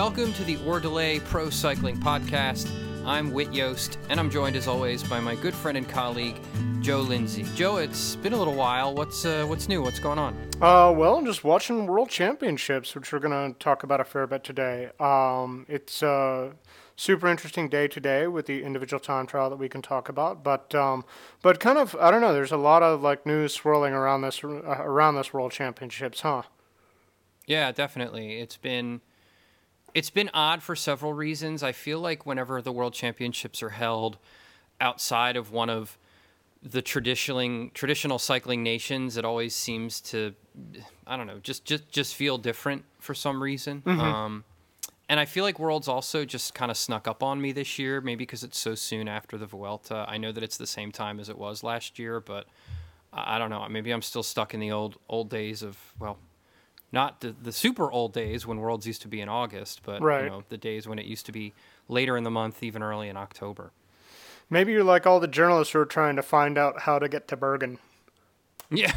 Welcome to the Ordelay Pro Cycling Podcast. I'm Whit Yost, and I'm joined as always by my good friend and colleague, Joe Lindsay. Joe, it's been a little while. What's uh, what's new? What's going on? Uh, well, I'm just watching World Championships, which we're going to talk about a fair bit today. Um, it's a super interesting day today with the individual time trial that we can talk about, but um, but kind of I don't know. There's a lot of like news swirling around this uh, around this World Championships, huh? Yeah, definitely. It's been it's been odd for several reasons. I feel like whenever the World Championships are held outside of one of the traditional traditional cycling nations, it always seems to I don't know, just just just feel different for some reason. Mm-hmm. Um, and I feel like Worlds also just kind of snuck up on me this year, maybe because it's so soon after the Vuelta. I know that it's the same time as it was last year, but I don't know. Maybe I'm still stuck in the old old days of well, not the, the super old days when Worlds used to be in August, but right. you know the days when it used to be later in the month, even early in October. Maybe you're like all the journalists who are trying to find out how to get to Bergen. Yeah,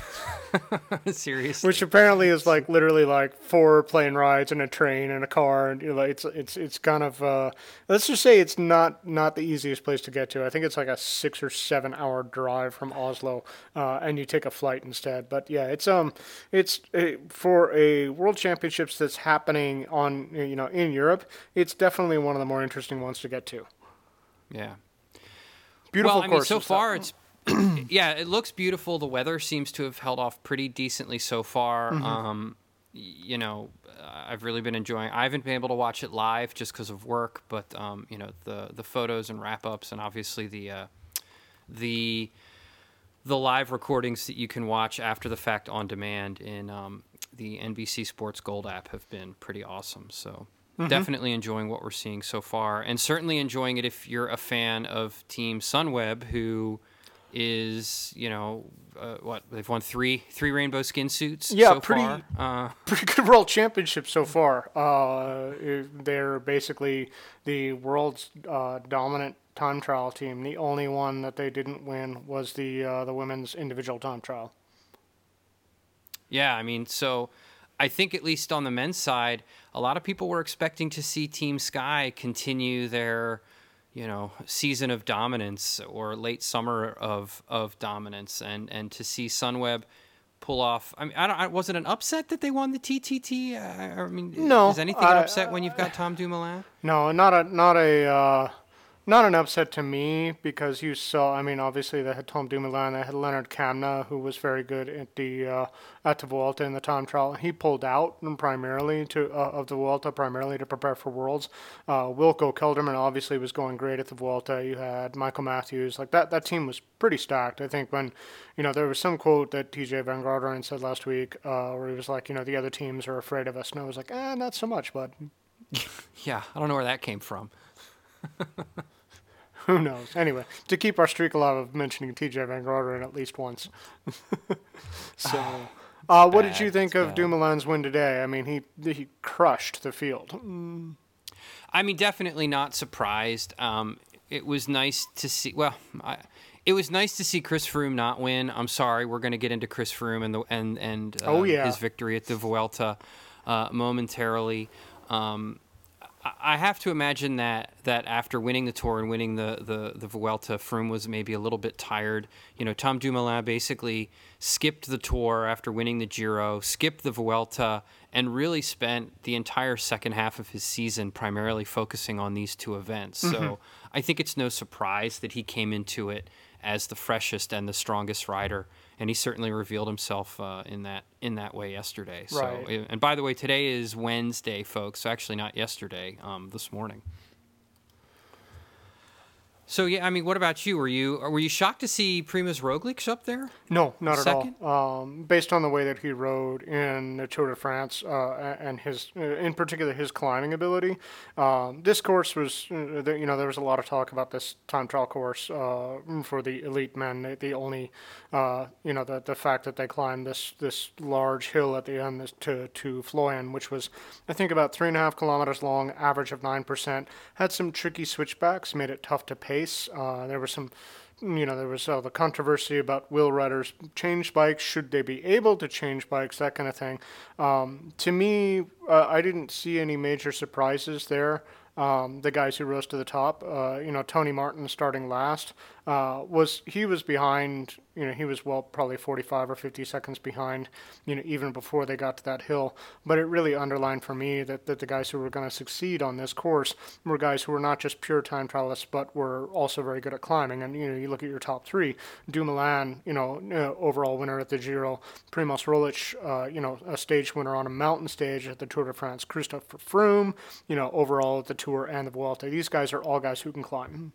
seriously. Which apparently is like literally like four plane rides and a train and a car, and you know, it's it's it's kind of uh, let's just say it's not not the easiest place to get to. I think it's like a six or seven hour drive from Oslo, uh, and you take a flight instead. But yeah, it's um it's a, for a World Championships that's happening on you know in Europe. It's definitely one of the more interesting ones to get to. Yeah. Beautiful well, I mean, so far it's yeah, it looks beautiful. The weather seems to have held off pretty decently so far. Mm-hmm. Um, you know, I've really been enjoying. I haven't been able to watch it live just because of work, but um, you know, the the photos and wrap ups, and obviously the uh, the the live recordings that you can watch after the fact on demand in um, the NBC Sports Gold app have been pretty awesome. So. Mm-hmm. Definitely enjoying what we're seeing so far, and certainly enjoying it if you're a fan of Team Sunweb, who is you know uh, what they've won three three rainbow skin suits. Yeah, so pretty uh, pretty good world championship so far. Uh, they're basically the world's uh, dominant time trial team. The only one that they didn't win was the uh, the women's individual time trial. Yeah, I mean, so I think at least on the men's side, a lot of people were expecting to see Team Sky continue their you know season of dominance or late summer of of dominance and and to see Sunweb pull off I mean I don't I, was it an upset that they won the TTT I, I mean no is anything an upset when you've got Tom Dumoulin? No not a not a uh, not an upset to me because you saw. I mean, obviously they had Tom Dumoulin, they had Lennard Kämna, who was very good at the uh, at the Vuelta in the time trial. He pulled out primarily to uh, of the Vuelta primarily to prepare for Worlds. Uh, Wilco Kelderman obviously was going great at the Vuelta. You had Michael Matthews, like that. That team was pretty stacked. I think when you know there was some quote that Tejay Van Garderen said last week uh, where he was like, you know, the other teams are afraid of us, and I was like, eh, not so much, bud. yeah, I don't know where that came from. Who knows? Anyway, to keep our streak alive of mentioning Tejay Van Garderen at least once. so, uh, what did you think of. Dumoulin's win today? I mean, he he crushed the field. Mm. I mean, definitely not surprised. Um, it was nice to see. Well, I, it was nice to see Chris Froome not win. I'm sorry, we're going to get into Chris Froome and the and and uh, oh, yeah. his victory at the Vuelta uh, momentarily. Um, I have to imagine that that after winning the tour and winning the the the Vuelta, Froome was maybe a little bit tired. You know, Tom Dumoulin basically skipped the tour after winning the Giro, skipped the Vuelta, and really spent the entire second half of his season primarily focusing on these two events. Mm-hmm. So I think it's no surprise that he came into it as the freshest and the strongest rider and he certainly revealed himself uh, in that in that way yesterday. So, right. and by the way, today is Wednesday, folks. So actually, not yesterday. Um, this morning. So yeah, I mean, what about you? Were you were you shocked to see Primoz Roglic up there? No, not Second? at all. Um, based on the way that he rode in the Tour de France uh, and his, uh, in particular, his climbing ability, um, this course was, uh, you know, there was a lot of talk about this time trial course uh, for the elite men. The only, uh, you know, the the fact that they climbed this this large hill at the end to to Fløyen, which was, I think, about three and a half kilometers long, average of nine percent, had some tricky switchbacks, made it tough to pace. Uh, there were some you know, there was uh, the controversy about will riders change bikes? Should they be able to change bikes? That kind of thing. Um, to me, uh, I didn't see any major surprises there. Um, the guys who rose to the top, uh, you know, Tony Martin starting last, uh, was he was behind you know he was well probably 45 or 50 seconds behind you know even before they got to that hill. But it really underlined for me that, that the guys who were going to succeed on this course were guys who were not just pure time trialists but were also very good at climbing. And you know you look at your top three Dumoulin you know uh, overall winner at the Giro Primoz Roglic uh, you know a stage winner on a mountain stage at the Tour de France Christopher Froome you know overall at the Tour and the Vuelta. These guys are all guys who can climb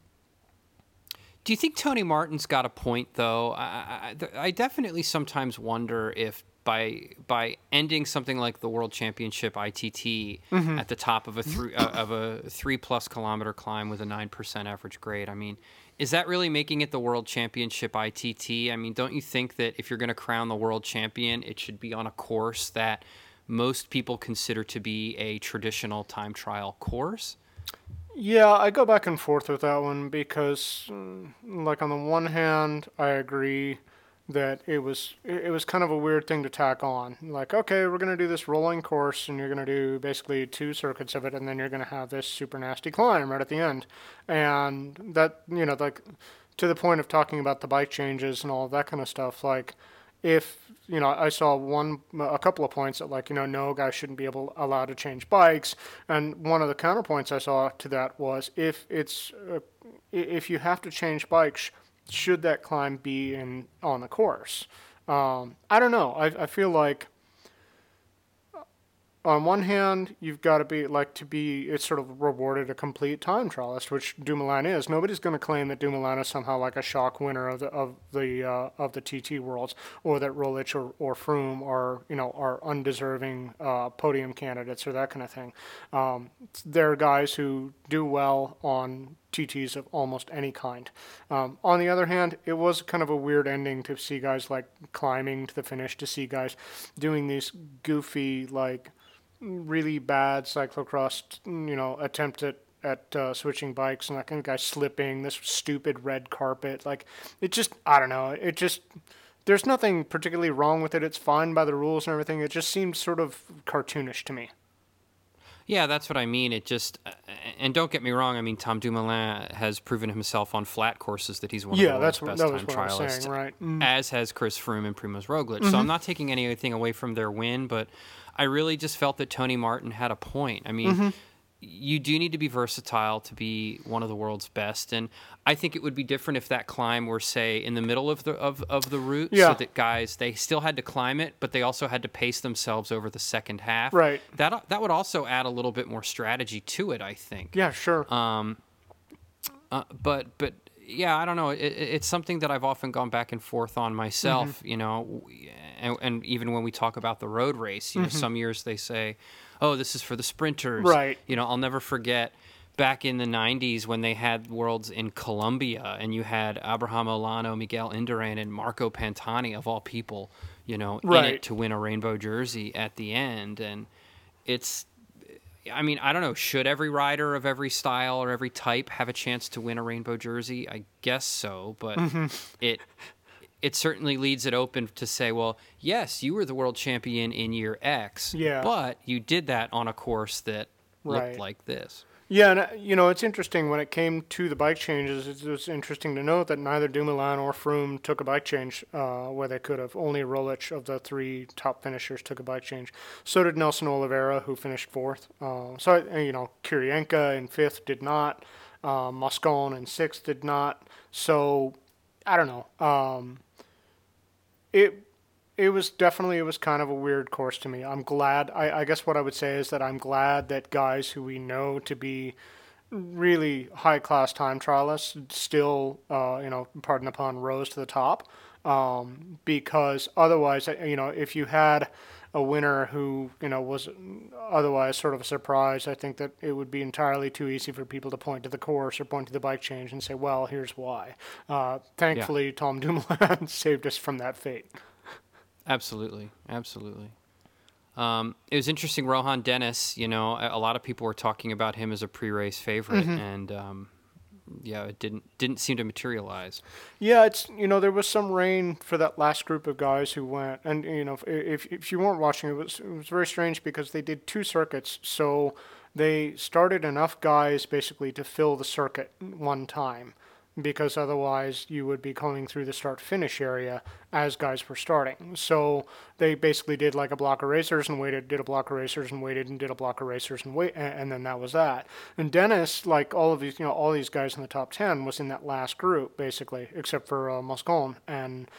do you think Tony Martin's got a point, though? I, I, I, definitely sometimes wonder if by by ending something like the World Championship ITT mm-hmm. at the top of a three uh, of a three plus kilometer climb with a nine percent average grade, I mean, is that really making it the World Championship ITT? I mean, don't you think that if you're going to crown the world champion, it should be on a course that most people consider to be a traditional time trial course? Yeah, I go back and forth with that one because, mm, like, on the one hand, I agree that it was it was kind of a weird thing to tack on. Like, okay, we're gonna do this rolling course, and you're gonna do basically two circuits of it, and then you're gonna have this super nasty climb right at the end, and that you know, like, to the point of talking about the bike changes and all that kind of stuff, like if you know I saw one a couple of points that like you know no guys shouldn't be able allowed to change bikes. And one of the counterpoints I saw to that was if it's uh, if you have to change bikes should that climb be in on the course? Um, I don't know. I, I feel like on one hand, you've got to be like to be it's sort of rewarded a complete time trialist, which Dumoulin is. Nobody's going to claim that Dumoulin is somehow like a shock winner of the of the uh, of the TT worlds, or that Roglic or, or Froome are you know are undeserving uh, podium candidates or that kind of thing. Um, there are guys who do well on TTs of almost any kind. Um, on the other hand, it was kind of a weird ending to see guys like climbing to the finish, to see guys doing these goofy like really bad cyclocross, you know, attempt at at uh, switching bikes and that kind of guy slipping this stupid red carpet. Like it just i don't know it just there's nothing particularly wrong with it. It's fine by the rules and everything. It just seems sort of cartoonish to me yeah that's what i mean it just uh, and don't get me wrong i mean tom dumoulin has proven himself on flat courses that he's one yeah, of the that's best that time trialists saying, right mm. as has chris froome and primoz roglic mm-hmm. so i'm not taking anything away from their win but I really just felt that Tony Martin had a point. I mean, mm-hmm. You do need to be versatile to be one of the world's best, and I think it would be different if that climb were, say, in the middle of the of, of the route, yeah. so that guys they still had to climb it, but they also had to pace themselves over the second half. Right. That that would also add a little bit more strategy to it. I think. Yeah. Sure. Um. Uh, but but yeah, I don't know. It, it's something that I've often gone back and forth on myself. Mm-hmm. You know, and, and, even when we talk about the road race, you mm-hmm. know, some years they say, "Oh, this is for the sprinters." Right. You know, I'll never forget back in the 90s when they had worlds in Colombia and you had Abraham Olano, Miguel Indurain, and Marco Pantani, of all people, you know, right. in it to win a rainbow jersey at the end. And it's I mean, I don't know. Should every rider of every style or every type have a chance to win a rainbow jersey? I guess so, but mm-hmm. it it certainly leaves it open to say, well, yes, you were the world champion in year X, yeah. but you did that on a course that right. looked like this. Yeah, and uh, you know it's interesting when it came to the bike changes. It was interesting to note that neither Dumoulin or Froome took a bike change uh, where they could have. Only Roglic of the three top finishers took a bike change. So did Nelson Oliveira, who finished fourth. Uh, so you know Kiryienka in fifth did not. Uh, Moscon in sixth did not. So I don't know. Um, it it was definitely it was kind of a weird course to me. I'm glad. I, I guess what I would say is that I'm glad that guys who we know to be really high class time trialists still, uh, you know, pardon the pun, rose to the top. Um, because otherwise, you know, if you had a winner who you know was otherwise sort of a surprise, I think that it would be entirely too easy for people to point to the course or point to the bike change and say, "Well, here's why." Uh, thankfully, yeah. Tom Dumoulin saved us from that fate. Absolutely, absolutely. Um, it was interesting. Rohan Dennis, you know, a, lot of people were talking about him as a pre-race favorite, mm-hmm. and um, yeah, it didn't didn't seem to materialize. Yeah, it's you know there was some rain for that last group of guys who went, and you know if if you weren't watching, it was it was very strange because they did two circuits, so they started enough guys basically to fill the circuit one time because otherwise you would be going through the start finish area as guys were starting. So they basically did like a block of racers and waited, did a block of racers and waited and did a block of racers and wait, and, then that was that. And Dennis, like all of these, you know, all these guys in the top ten, was in that last group basically, except for uh, Moscon and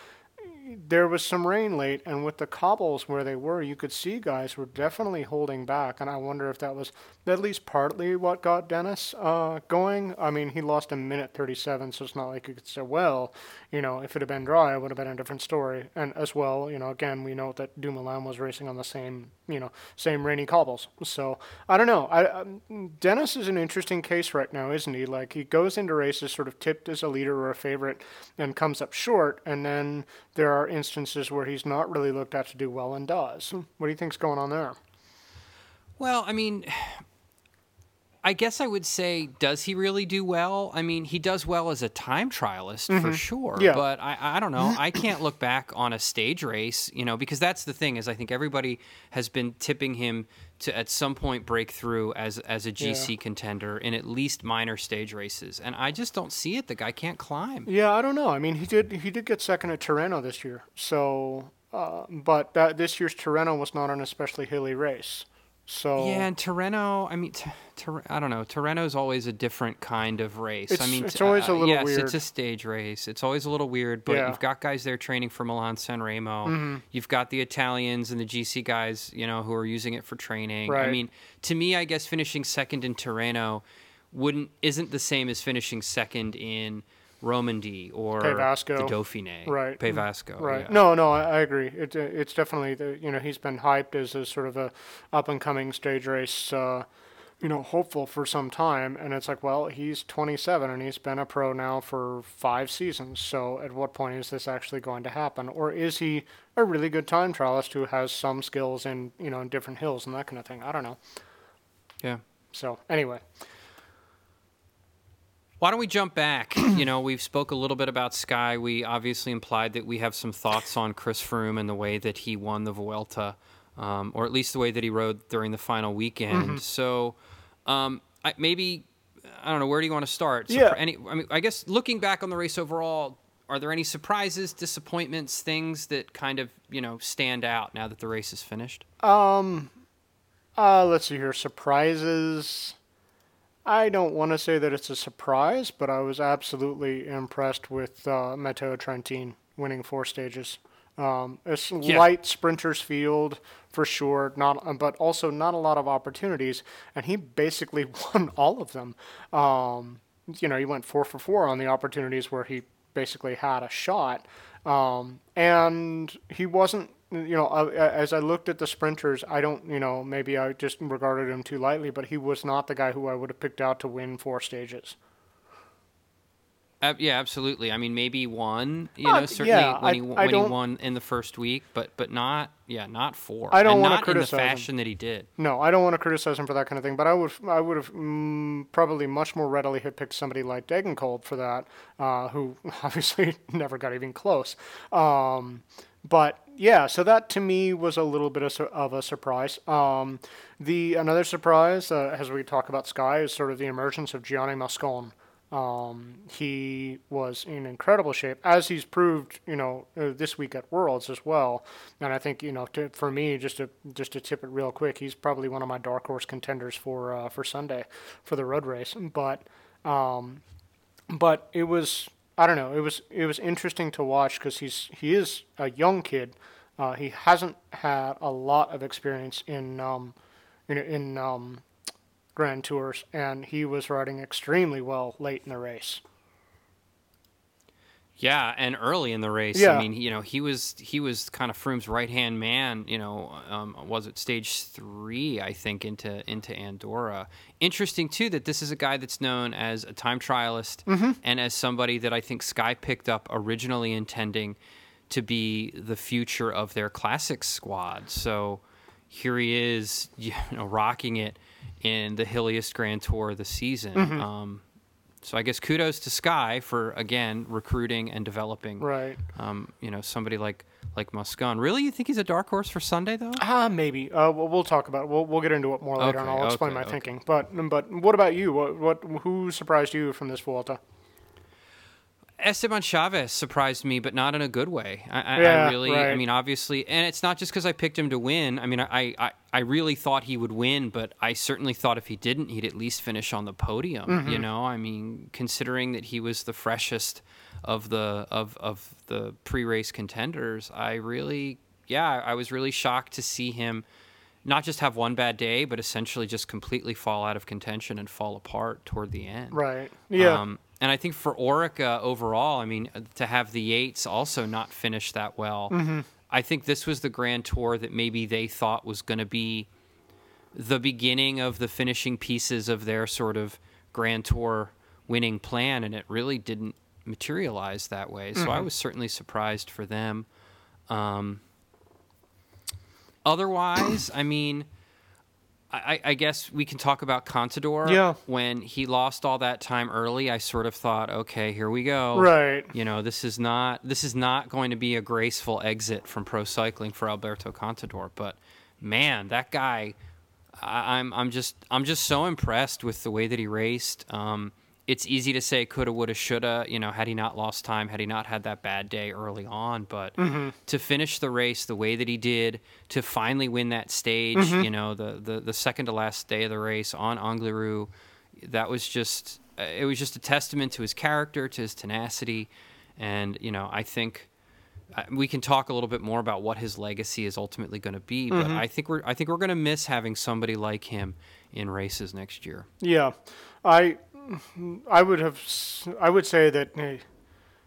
there was some rain late, and with the cobbles where they were, you could see guys were definitely holding back. And I wonder if that was at least partly what got Dennis uh, going. I mean, he lost a minute 37, so it's not like you could say, well, you know, if it had been dry, it would have been a different story. And as well, you know, again, we know that Dumoulin was racing on the same, you know, same rainy cobbles. So I don't know. I, um, Dennis is an interesting case right now, isn't he? Like he goes into races sort of tipped as a leader or a favorite, and comes up short, and then there are instances where he's not really looked at to do well and does. What do you think's going on there? Well, I mean, I guess I would say, does he really do well? I mean, he does well as a time trialist mm-hmm. for sure. Yeah. But I, I don't know. I can't look back on a stage race, you know, because that's the thing is I think everybody has been tipping him to at some point break through as as a GC yeah. contender in at least minor stage races, and I just don't see it. The guy can't climb. Yeah, I don't know. I mean, he did he did get second at Tirreno this year, so uh, but that, this year's Tirreno was not an especially hilly race. So yeah, and Tirreno. I mean, t- Tir- I don't know. Tirreno's always a different kind of race. It's, I mean, it's always a little yes, weird. it's a stage race. It's always a little weird, but yeah. you've got guys there training for Milan San Remo. Mm-hmm. You've got the Italians and the GC guys, you know, who are using it for training. Right. I mean, to me, I guess finishing second in Tirreno wouldn't isn't the same as finishing second in Romandy or Vasco. the Dauphiné. Right. Pays Right. Yeah. No, no, I, I agree. It, it's definitely the you know he's been hyped as a sort of a up and coming stage race. Uh, you know, hopeful for some time, and it's like, well, he's 27 and he's been a pro now for five seasons. So, at what point is this actually going to happen, or is he a really good time trialist who has some skills in you know in different hills and that kind of thing? I don't know. Yeah. So, anyway, why don't we jump back? you know, we've spoke a little bit about Sky. We obviously implied that we have some thoughts on Chris Froome and the way that he won the Vuelta, um, or at least the way that he rode during the final weekend. Mm-hmm. So, um, I, maybe I don't know. Where do you want to start? Yeah. Any, I mean, I guess looking back on the race overall, are there any surprises, disappointments, things that kind of you know stand out now that the race is finished? um, uh, let's see here. Surprises. I don't want to say that it's a surprise, but I was absolutely impressed with uh, Matteo Trentin winning four stages. Um, it's Yeah. light sprinters field for sure, not but also not a lot of opportunities, and he basically won all of them. Um, you know, he went four for four on the opportunities where he basically had a shot, um, and he wasn't. You know, uh, as I looked at the sprinters, I don't. You know, maybe I just regarded him too lightly, but he was not the guy who I would have picked out to win four stages. Uh, yeah, absolutely. I mean, maybe one. You Uh, know, certainly yeah, when he I when he won in the first week, but but not yeah, not four. I don't wanna not in the criticize him. fashion that he did. No, I don't want to criticize him for that kind of thing, but I would I would have mm, probably much more readily have picked somebody like Degenkolb for that, uh, who obviously never got even close. Um, but yeah, so that to me was a little bit of, of a surprise. Um, the another surprise, uh, as we talk about Sky, is sort of the emergence of Gianni Moscon. Um, he was in incredible shape, as he's proved, you know, uh, this week at Worlds as well. And I think, you know, to, for me, just to just to tip it real quick, he's probably one of my dark horse contenders for uh, for Sunday for the road race. But um, but it was I don't know, it was it was interesting to watch because he's he is a young kid. Uh, he hasn't had a lot of experience in um, in, in um, Grand Tours, and he was riding extremely well late in the race. Yeah, and early in the race, Yeah. I mean, you know, he was he was kind of Froome's right hand man. You know, um, was it stage three? I think into into Andorra. Interesting too that this is a guy that's known as a time trialist Mm-hmm. and as somebody that I think Sky picked up originally intending to be the future of their classics squad. So here he is, you know, rocking it in the hilliest Grand Tour of the season. Mm-hmm. Um, so I guess kudos to Sky for again recruiting and developing. Right. Um, you know, somebody like like Moscon. Really, you think he's a dark horse for Sunday though? Ah, maybe. Uh, we'll, we'll talk about. It. We'll we'll get into it more later, and I'll explain okay, my okay. thinking. But but what about you? What what who surprised you from this Vuelta? Esteban Chavez surprised me, but not in a good way. I, I, Yeah, I really, I mean, obviously, and it's not just because I picked him to win. I mean, I, I, I really thought he would win, but I certainly thought if he didn't, he'd at least finish on the podium. Mm-hmm. You know, I mean, considering that he was the freshest of the of of the pre-race contenders, I really, yeah, I was really shocked to see him not just have one bad day, but essentially just completely fall out of contention and fall apart toward the end. Right. Yeah. Um, and I think for Orica overall, I mean, to have the Yates also not finish that well, Mm-hmm. I think this was the Grand Tour that maybe they thought was going to be the beginning of the finishing pieces of their sort of Grand Tour winning plan, and it really didn't materialize that way. So Mm-hmm. I was certainly surprised for them. Um, otherwise, I mean, I, I guess we can talk about Contador. Yeah. When he lost all that time early, I sort of thought, okay, here we go. right. You know, this is not this is not going to be a graceful exit from pro cycling for Alberto Contador. But man, that guy, I, I'm I'm just I'm just so impressed with the way that he raced. Um, it's easy to say coulda, woulda, shoulda. You know, had he not lost time, had he not had that bad day early on, but mm-hmm. to finish the race the way that he did, to finally win that stage, mm-hmm. you know, the, the the second to last day of the race on Angliru, that was just it was just a testament to his character, to his tenacity, and you know, I think uh, we can talk a little bit more about what his legacy is ultimately going to be. But mm-hmm. I think we're I think we're going to miss having somebody like him in races next year. Yeah, I I would have I would say that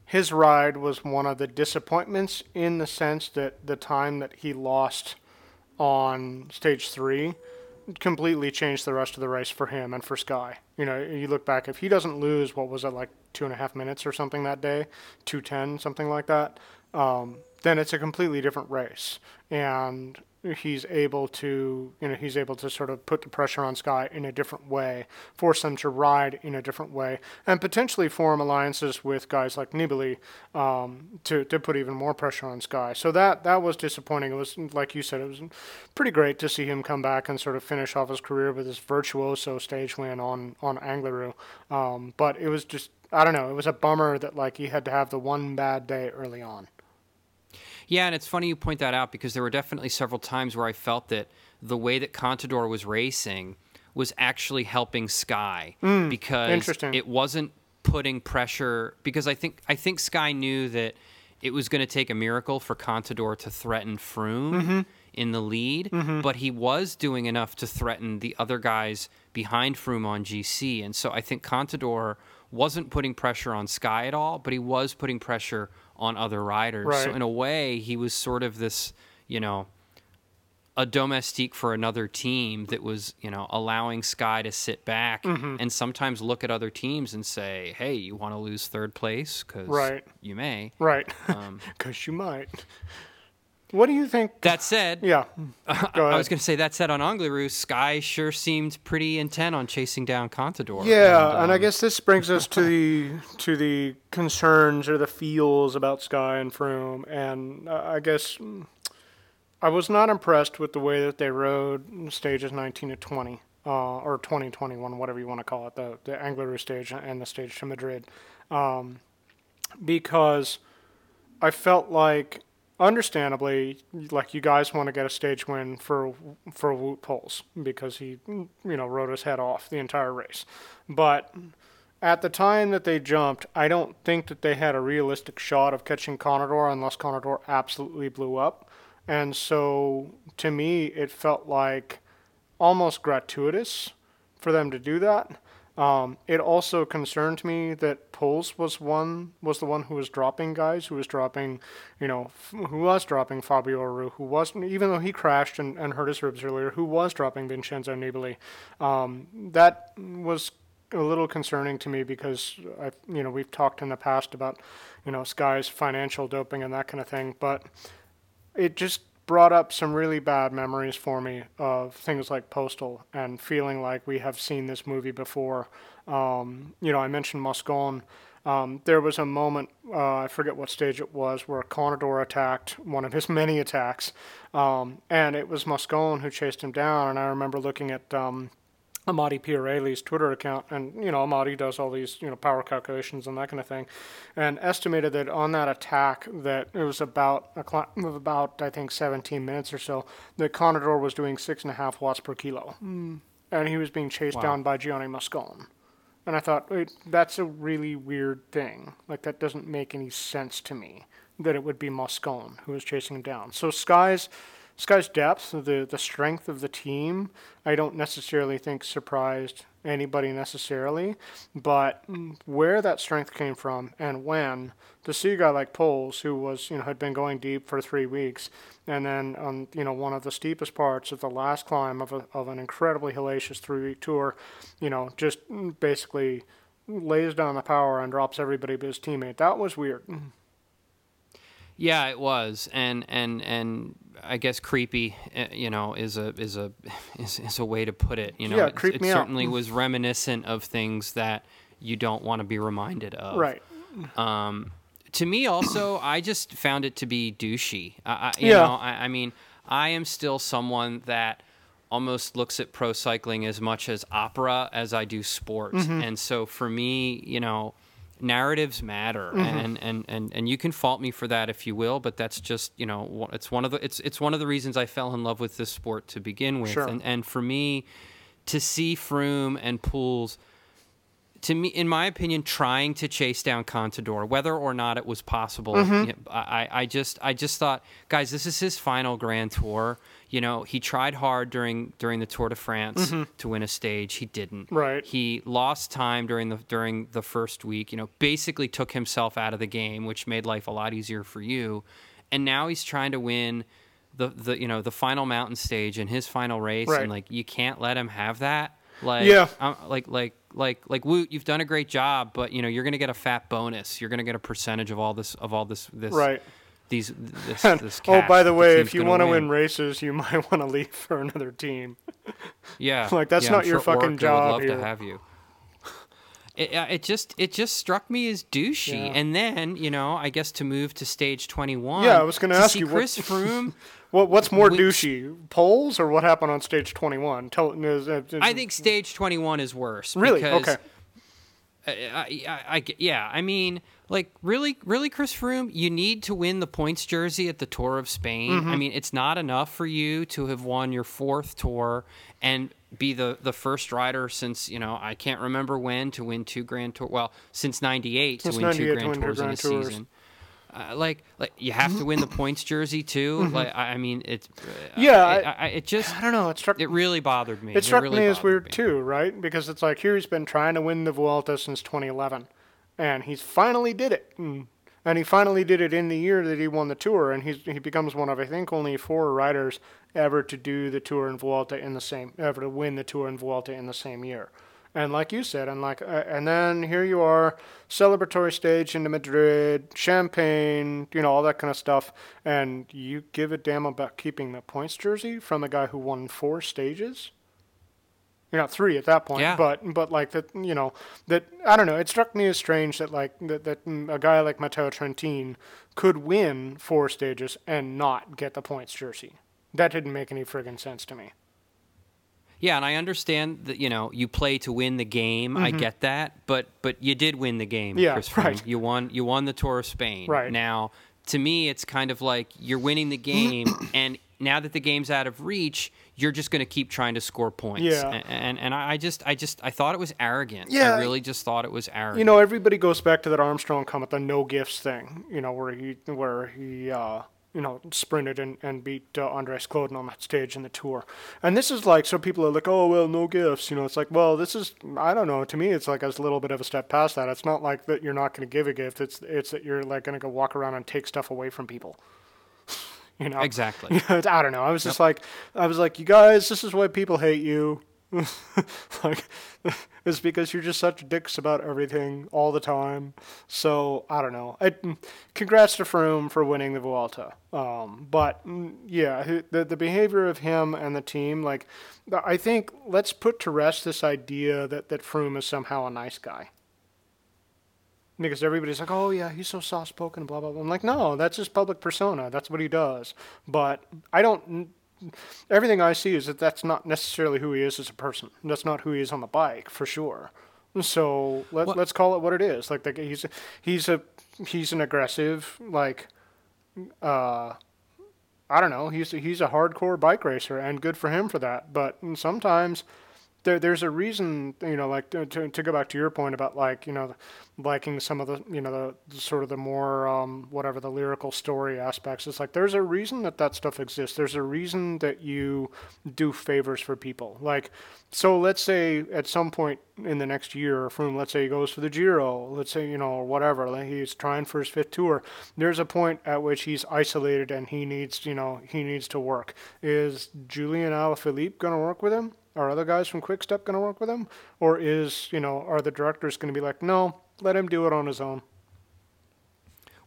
his ride was one of the disappointments in the sense that the time that he lost on stage three completely changed the rest of the race for him and for Sky. You know, you look back if he doesn't lose, what was it like two and a half minutes or something that day, two ten something like that. Um, then it's a completely different race, and he's able to, you know, he's able to sort of put the pressure on Sky in a different way, force them to ride in a different way, and potentially form alliances with guys like Nibali um, to to put even more pressure on Sky. So that that was disappointing. It was like you said, it was pretty great to see him come back and sort of finish off his career with his virtuoso stage win on on Angliru. Um, but it was just. I don't know. It was a bummer that like he had to have the one bad day early on. Yeah, and it's funny you point that out because there were definitely several times where I felt that the way that Contador was racing was actually helping Sky hmm, because interesting. it wasn't putting pressure because I think I think Sky knew that it was going to take a miracle for Contador to threaten Froome mm-hmm. in the lead, mm-hmm. but he was doing enough to threaten the other guys behind Froome on GC, and so I think Contador wasn't putting pressure on Sky at all, but he was putting pressure on other riders. So in a way, he was sort of this, you know, a domestique for another team that was, you know, allowing Sky to sit back Mm-hmm. and sometimes look at other teams and say, "Hey, you want to lose third place because Right. you may." Right. Um, Because you might. What do you think? that said, Yeah. Go I was going to say that said on Angliru, Sky sure seemed pretty intent on chasing down Contador. Yeah, and I um, guess this brings us to the to the concerns or the feels about Sky and Froome, and uh, I guess I was not impressed with the way that they rode stages 19 to 20, uh, or 2021, whatever you want to call it, the the Angliru stage and the stage to Madrid, um, because I felt like, understandably, like you guys want to get a stage win for for Wout Poels because he, you know, rode his head off the entire race. But at the time that they jumped, I don't think that they had a realistic shot of catching Contador unless Contador absolutely blew up. And so, to me, it felt like almost gratuitous for them to do that. Um, it also concerned me that Poels was one was the one who was dropping guys, who was dropping, you know, f- who was dropping Fabio Aru, who wasn't even though he crashed and, and hurt his ribs earlier, who was dropping Vincenzo Nibali. Um, that was a little concerning to me because I, you know, we've talked in the past about, you know, Sky's financial doping and that kind of thing, but it just brought up some really bad memories for me of things like Postal and feeling like we have seen this movie before. Um, you know, I mentioned Moscon. Um, there was a moment, uh, I forget what stage it was, where Contador attacked one of his many attacks, um, and it was Moscon who chased him down. And I remember looking at um, Amadi Pierelli's Twitter account, and you know Amadi does all these you know power calculations and that kind of thing, and estimated that on that attack that it was about a cl- of about I think 17 minutes or so that Contador was doing six and a half watts per kilo, mm. and he was being chased Wow. down by Gianni Moscon. And I thought, wait, that's a really weird thing. Like, that doesn't make any sense to me that it would be Moscon who was chasing him down. So, Sky's, Sky's depth, the, the strength of the team, I don't necessarily think surprised anybody necessarily. But where that strength came from and when, to see a guy like Poels, who was, you know, had been going deep for three weeks, and then on, you know, one of the steepest parts of the last climb of, a, of an incredibly hellacious three-week tour, you know, just basically lays down the power and drops everybody but his teammate. That was weird. Yeah, it was, and and and I guess creepy, uh, you know, is a is a is, is a way to put it. You know, Yeah, it, it me out. certainly was reminiscent of things that you don't want to be reminded of. Right. Um, to me, also, I just found it to be douchey. I, I, you Yeah. know, I, I mean, I am still someone that almost looks at pro cycling as much as opera as I do sports, Mm-hmm. and so for me, you know, narratives matter, Mm-hmm. and, and and and you can fault me for that if you will, but that's just you know, it's one of the it's it's one of the reasons I fell in love with this sport to begin with, Sure. and and for me, to see Froome and Poels to me, in my opinion, trying to chase down Contador, whether or not it was possible, Mm-hmm. I, I just, I just thought, guys, this is his final Grand Tour. You know, he tried hard during during the Tour de France to win a stage. He didn't. Mm-hmm. Right. He lost time during the during the first week. You know, basically took himself out of the game, which made life a lot easier for you. And now he's trying to win the the you know the final mountain stage in his final race, Right. and like you can't let him have that. Like, Yeah. um, like like like like Wout, you've done a great job, but you know you're gonna get a fat bonus. You're gonna get a percentage of all this of all this this Right. These this, And, this oh, by the way, if you want to win races, you might want to leave for another team. yeah, like, that's yeah, not I'm your sure fucking job Would love here. to have you. It, uh, it just it just struck me as douchey, Yeah. and then you know I guess to move to stage twenty one. Yeah, I was gonna to ask you, what- Chris Froome. What what's more Which- douchey, Poels or what happened on stage twenty one? Tell is, uh, is- I think stage twenty one is worse. really okay. I, I, I, yeah, I mean, like, really, really, Chris Froome, you need to win the points jersey at the Tour of Spain. Mm-hmm. I mean, it's not enough for you to have won your fourth tour and be the, the first rider since, you know, I can't remember when to win two Grand Tour. Well, since 98 to win 98 two Grand Tours in a Tours. season. Uh, like, like you have to win the points jersey too. Like, I I mean, it's uh, Mm-hmm. Yeah, I, I- I, it just I don't know. It struck it really bothered me. It struck really me as weird me. too, right? Because it's like here he's been trying to win the Vuelta since 2011, and he's finally did it. Mm. And he finally did it in the year that he won the Tour, and he's he becomes one of I think only four riders ever to do the Tour and Vuelta in the same ever to win the Tour and Vuelta in the same year. And like you said, and like, uh, and then here you are, celebratory stage into Madrid, champagne, you know, all that kind of stuff, and you give a damn about keeping the points jersey from a guy who won four stages. You're not three at that point, Yeah. but but like that, you know, that I don't know. It struck me as strange that like that that a guy like Matteo Trentin could win four stages and not get the points jersey. That didn't make any friggin' sense to me. Yeah, and I understand that you know you play to win the game. I get that, but but you did win the game, Mm-hmm. Yeah, Chris Froome. right. You won. You won the Tour of Spain. Right. now, to me, it's kind of like you're winning the game, and now that the game's out of reach, you're just going to keep trying to score points. Yeah. and and, and I just I just I thought it was arrogant. Yeah, I really just thought it was arrogant. You know, everybody goes back to that Armstrong comment, the no gifts thing. You know, where he where he uh, you know sprinted and, and beat uh, Andreas Klöden on that stage in the tour. And this is like so people are like, oh well, no gifts. You know, it's like well, this is I don't know. To me, it's like a little bit of a step past that. It's not like that you're not going to give a gift. It's it's that you're like going to go walk around and take stuff away from people. You know, exactly. I don't know. I was just like, I was like, you guys, this is why people hate you. like, it's because you're just such dicks about everything all the time. So I don't know. I, congrats to Froome for winning the Vuelta. Um, but mm, yeah, the the behavior of him and the team, like, I think let's put to rest this idea that that Froome is somehow a nice guy. Because everybody's like, oh yeah, he's so soft spoken, blah blah blah. I'm like, no, that's his public persona. That's what he does. But I don't everything I see is that that's not necessarily who he is as a person. That's not who he is on the bike for sure. So let, let's call it what it is. Like the, he's he's a he's an aggressive like uh I don't know. He's a, he's a hardcore bike racer and good for him for that. But sometimes there, there's a reason, you know, like to, to, go back to your point about like, you know, liking some of the, you know, the, the sort of the more, um, whatever the lyrical story aspects. It's like there's a reason that that stuff exists. There's a reason that you do favors for people. Like, so let's say at some point in the next year, from let's say he goes for the Giro, let's say, you know, or whatever, like he's trying for his fifth tour. There's a point at which he's isolated and he needs, you know, he needs to work. Is Julian Alaphilippe going to work with him? Are other guys from Quickstep going to work with him? Or is, you know, are the directors going to be like, no, let him do it on his own?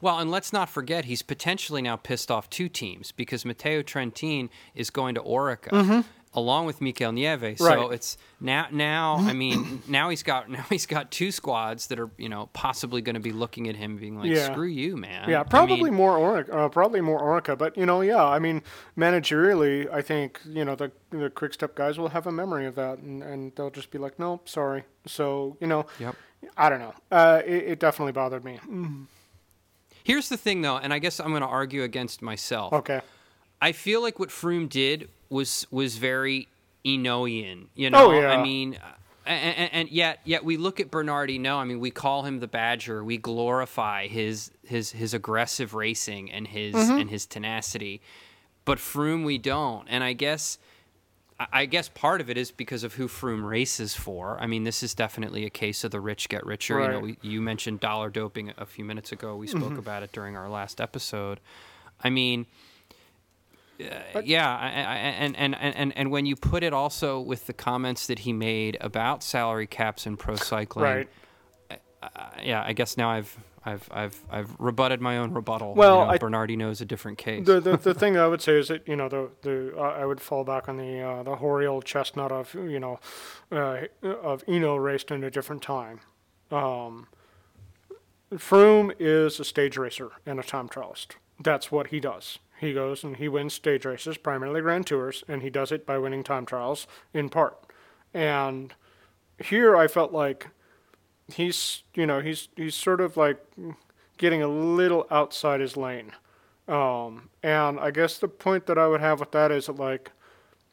Well, and let's not forget he's potentially now pissed off two teams because Matteo Trentin is going to Orica. Mm-hmm along with Mikel Nieve. So right. it's now now I mean now he's got now he's got two squads that are you know possibly going to be looking at him being like yeah. screw you man. Yeah, probably I mean, more Orica, uh, probably more Orica, but you know yeah I mean managerially I think you know the the quick step guys will have a memory of that and, and they'll just be like nope sorry. So you know yep. I don't know. Uh, it, it definitely bothered me. Here's the thing though, and I guess I'm going to argue against myself. Okay. I feel like what Froome did was was very Hinaultian. You know, oh, yeah. I mean, and, and, and, yet yet we look at Bernard Hinault. I mean, we call him the Badger. We glorify his his his aggressive racing and his mm-hmm. and his tenacity, but Froome we don't. And I guess. I guess part of it is because of who Froome races for. I mean, this is definitely a case of the rich get richer. Right. You know, we, you mentioned dollar doping a few minutes ago. We spoke mm-hmm. about it during our last episode. I mean, yeah, and, and, and, and when you put it also with the comments that he made about salary caps and pro cycling, right? Uh, yeah, I guess now I've I've I've I've rebutted my own rebuttal. Well, you know, I, Bernard Hinault's a different case. The, the the thing I would say is that you know the the uh, I would fall back on the uh, the hoary old chestnut of you know uh, of Hinault raced in a different time. Um, Froome is a stage racer and a time trialist. That's what he does. He goes and he wins stage races, primarily Grand Tours, and he does it by winning time trials in part. And here I felt like he's, you know, he's he's sort of like getting a little outside his lane. Um, and I guess the point that I would have with that is that like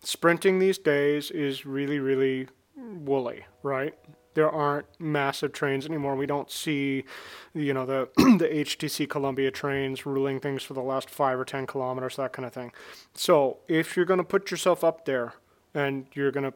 sprinting these days is really, really woolly, right? There aren't massive trains anymore. We don't see, you know, the the HTC Columbia trains ruling things for the last five or ten kilometers, that kind of thing. So if you're going to put yourself up there and you're going to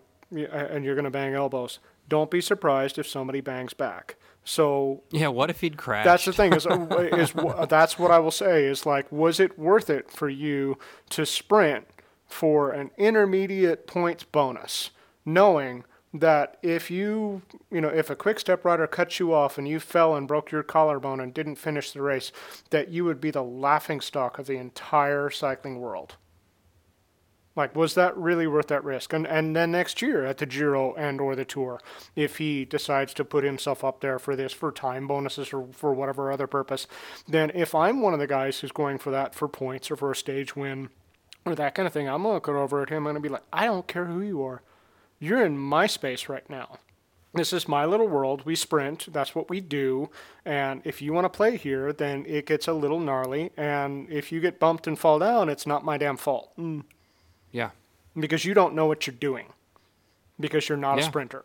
and you're going to bang elbows, don't be surprised if somebody bangs back. So yeah, what if he'd crashed? That's the thing is, uh, is that's what I will say is like, was it worth it for you to sprint for an intermediate points bonus, knowing that if you, you know, if a quick step rider cuts you off and you fell and broke your collarbone and didn't finish the race, that you would be the laughing stock of the entire cycling world. Like, was that really worth that risk? And and then next year at the Giro and or the Tour, if he decides to put himself up there for this for time bonuses or for whatever other purpose, then if I'm one of the guys who's going for that for points or for a stage win or that kind of thing, I'm gonna look over at him and I'm gonna be like, I don't care who you are. You're in my space right now. This is my little world. We sprint. That's what we do. And if you want to play here, then it gets a little gnarly. And if you get bumped and fall down, it's not my damn fault. Mm. Yeah. Because you don't know what you're doing. Because you're not yeah. a sprinter.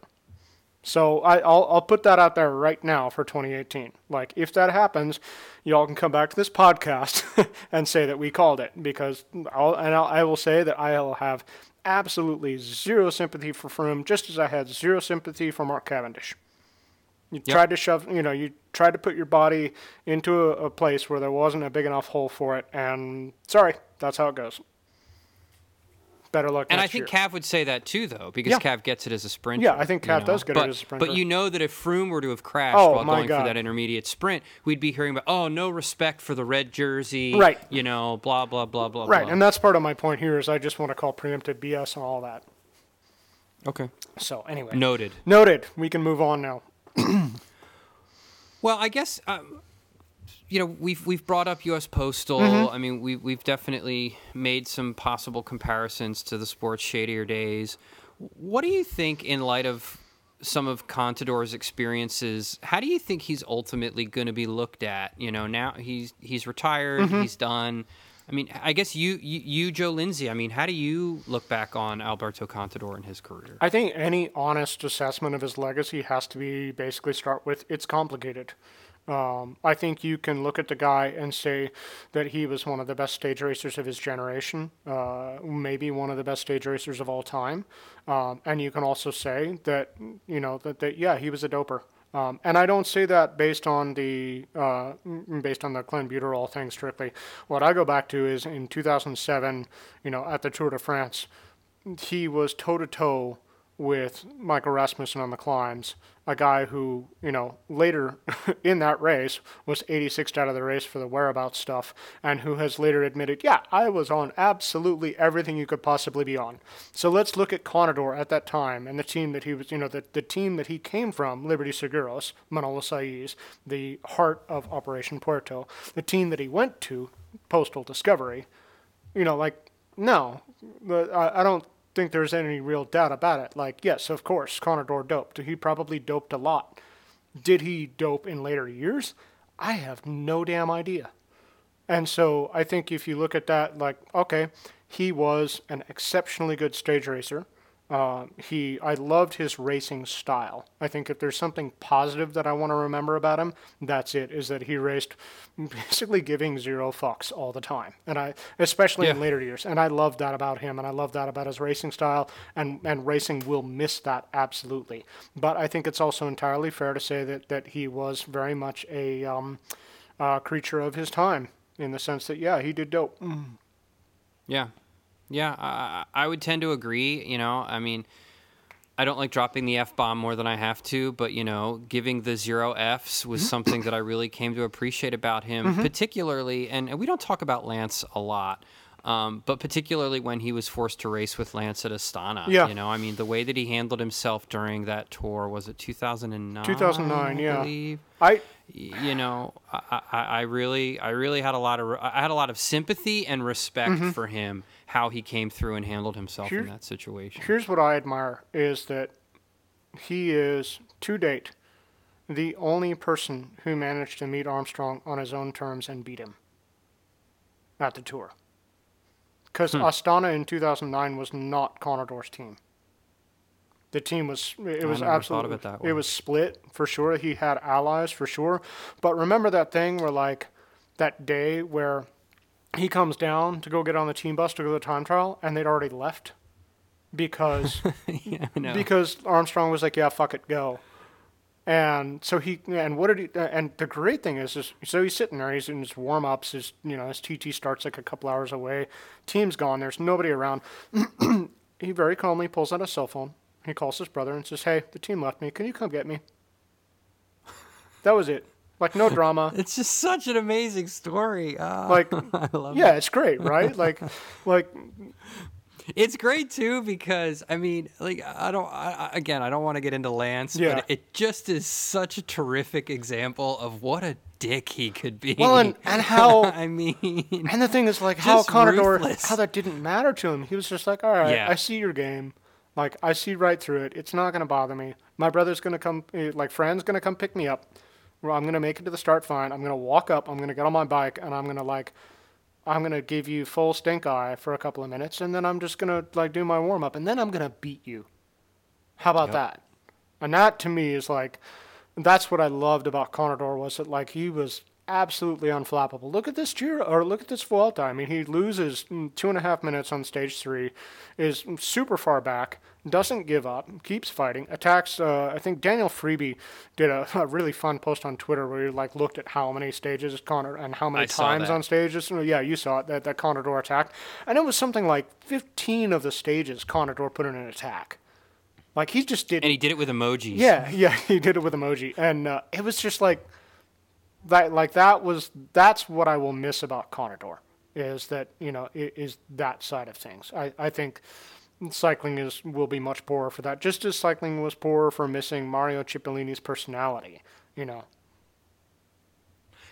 So I, will I'll put that out there right now for 2018. Like if that happens, y'all can come back to this podcast and say that we called it because I'll and I'll, I will say that I'll have absolutely zero sympathy for Froome, just as I had zero sympathy for Mark Cavendish. You yep. tried to shove, you know, you tried to put your body into a, a, place where there wasn't a big enough hole for it, and sorry, that's how it goes. Better luck. And I think year. Cav would say that too, though, because Yeah. Cav gets it as a sprinter. Yeah, I think you Cav know? does get it but, as a sprinter. But you know that if Froome were to have crashed Oh, while going for that intermediate sprint, we'd be hearing about, oh, no respect for the red jersey. Right. You know, blah, blah, blah, blah, blah. right, blah. and that's part of my point here is I just want to call preemptive BS and all that. okay. So anyway, Noted. noted. We can move on now. Well, I guess um, you know we've we've brought up U.S. Postal. Mm-hmm. I mean, we we've definitely made some possible comparisons to the sports shadier days. What do you think, in light of some of Contador's experiences? How do you think he's ultimately going to be looked at? You know, now he's he's retired, Mm-hmm. he's done. I mean, I guess you, you, you, Joe Lindsay. I mean, how do you look back on Alberto Contador and his career? I think any honest assessment of his legacy has to be basically start with it's complicated. Um, I think you can look at the guy and say that he was one of the best stage racers of his generation, uh, maybe one of the best stage racers of all time. Um, and you can also say that, you know, that, that yeah, he was a doper. Um, and I don't say that based on the uh, based on the clenbuterol thing strictly. What I go back to is in 2007, you know, at the Tour de France, he was toe to toe with Michael Rasmussen on the climbs, a guy who, you know, later in that race was 86th out of the race for the whereabouts stuff, and who has later admitted, yeah, I was on absolutely everything you could possibly be on. So let's look at Contador at that time and the team that he was, you know, the, the team that he came from, Liberty Seguros, Manolo Saiz, the heart of Operation Puerto, the team that he went to, Postal Discovery, you know, like, no, I don't think there's any real doubt about it. Like, yes, of course, Contador doped. He probably doped a lot. Did he dope in later years? I have no damn idea. And so I think if you look at that, like, okay, he was an exceptionally good stage racer. Uh, he, I loved his racing style. I think if there's something positive that I want to remember about him, that's it. Is that he raced basically giving zero fucks all the time, and I, especially in later years, and I love that about him, and I love that about his racing style, and and racing will miss that absolutely. But I think it's also entirely fair to say that that he was very much a um, uh, creature of his time in the sense that yeah, he did dope. Yeah, yeah, I, I I would tend to agree. You know, I mean, I don't like dropping the f bomb more than I have to, but you know, giving the zero f's was something that I really came to appreciate about him, Mm-hmm. particularly. And, and we don't talk about Lance a lot. Um, but particularly when he was forced to race with Lance at Astana, Yeah. you know, I mean, the way that he handled himself during that tour was it 2009? 2009, I yeah. believe? I you know, I, I, I really, I really had a lot of, I had a lot of sympathy and respect for him, how he came through and handled himself in. That situation. here's what I admire is that he is to date the only person who managed to meet Armstrong on his own terms and beat him at the tour. Because hmm. Astana in 2009 was not Contador's team. The team was it I was absolutely of it that way. was split for sure. He had allies for sure, but remember that thing where like that day where he comes down to go get on the team bus to go to the time trial and they'd already left because yeah, because Armstrong was like, "Yeah, fuck it, go." And so he and what did he? And the great thing is, is so he's sitting there, he's in his warm ups, his you know his TT starts like a couple hours away, team's gone, there's nobody around. he very calmly pulls out a cell phone. He calls his brother and says, "Hey, the team left me. Can you come get me?" That was it. Like no drama. it's just such an amazing story. Ah, Like I love yeah, it's great, right? Like like It's great too because I mean, like I don't. I, again, I don't want to get into Lance, Yeah. but it just is such a terrific example of what a dick he could be. Well, and- and how- I mean, And the thing is, like, how Contador, how that didn't matter to him. He was just like, all right, Yeah. I see your game. Like, I see right through it. It's not going to bother me. My brother's going to come, eh, like, friend's going to come pick me up. Well, I'm going to make it to the start fine. I'm going to walk up. I'm going to get on my bike, and I'm going to, like, I'm going to give you full stink eye for a couple of minutes, and then I'm just going to, like, do my warm up, and then I'm going to beat you. How about Yep. that? And that, to me, is like, that's what I loved about Contador was that, like, he was absolutely unflappable. Look at this Giro, or look at this Vuelta. I mean, he loses two and a half minutes on stage three, is super far back, doesn't give up, keeps fighting, attacks. Uh, I think Daniel Friebe did a, a, really fun post on Twitter where he like looked at how many stages Connor and how many I times on stages. Yeah, you saw it that that Contador attacked, and it was something like 15 of the stages Contador put in an attack. Like he just did, and he did it with emojis. Yeah, yeah, he did it with emoji, and uh, it was just like that. Like that was that's what I will miss about Contador is that you know is that side of things. I I think cycling is will be much poorer for that. Just as cycling was poorer for missing Mario Cipollini's personality, you know.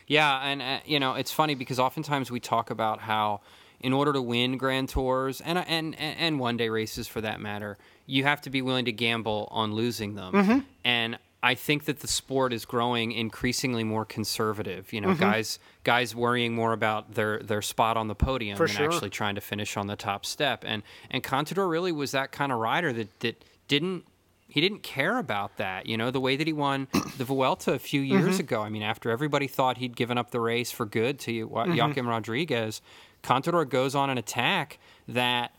Yeah, and uh, you know it's funny because oftentimes we talk about how in order to win Grand Tours and and and one day races for that matter, you have to be willing to gamble on losing them. Mm-hmm. And I think that the sport is growing increasingly more conservative. You know, mm-hmm. guys guys worrying more about their their spot on the podium For than sure. actually trying to finish on the top step. And and Contador really was that kind of rider that that didn't he didn't care about that. You know, the way that he won the Vuelta a few years Mm-hmm. ago. I mean, after everybody thought he'd given up the race for good to Mm-hmm. Joaquim Rodriguez, Contador goes on an attack that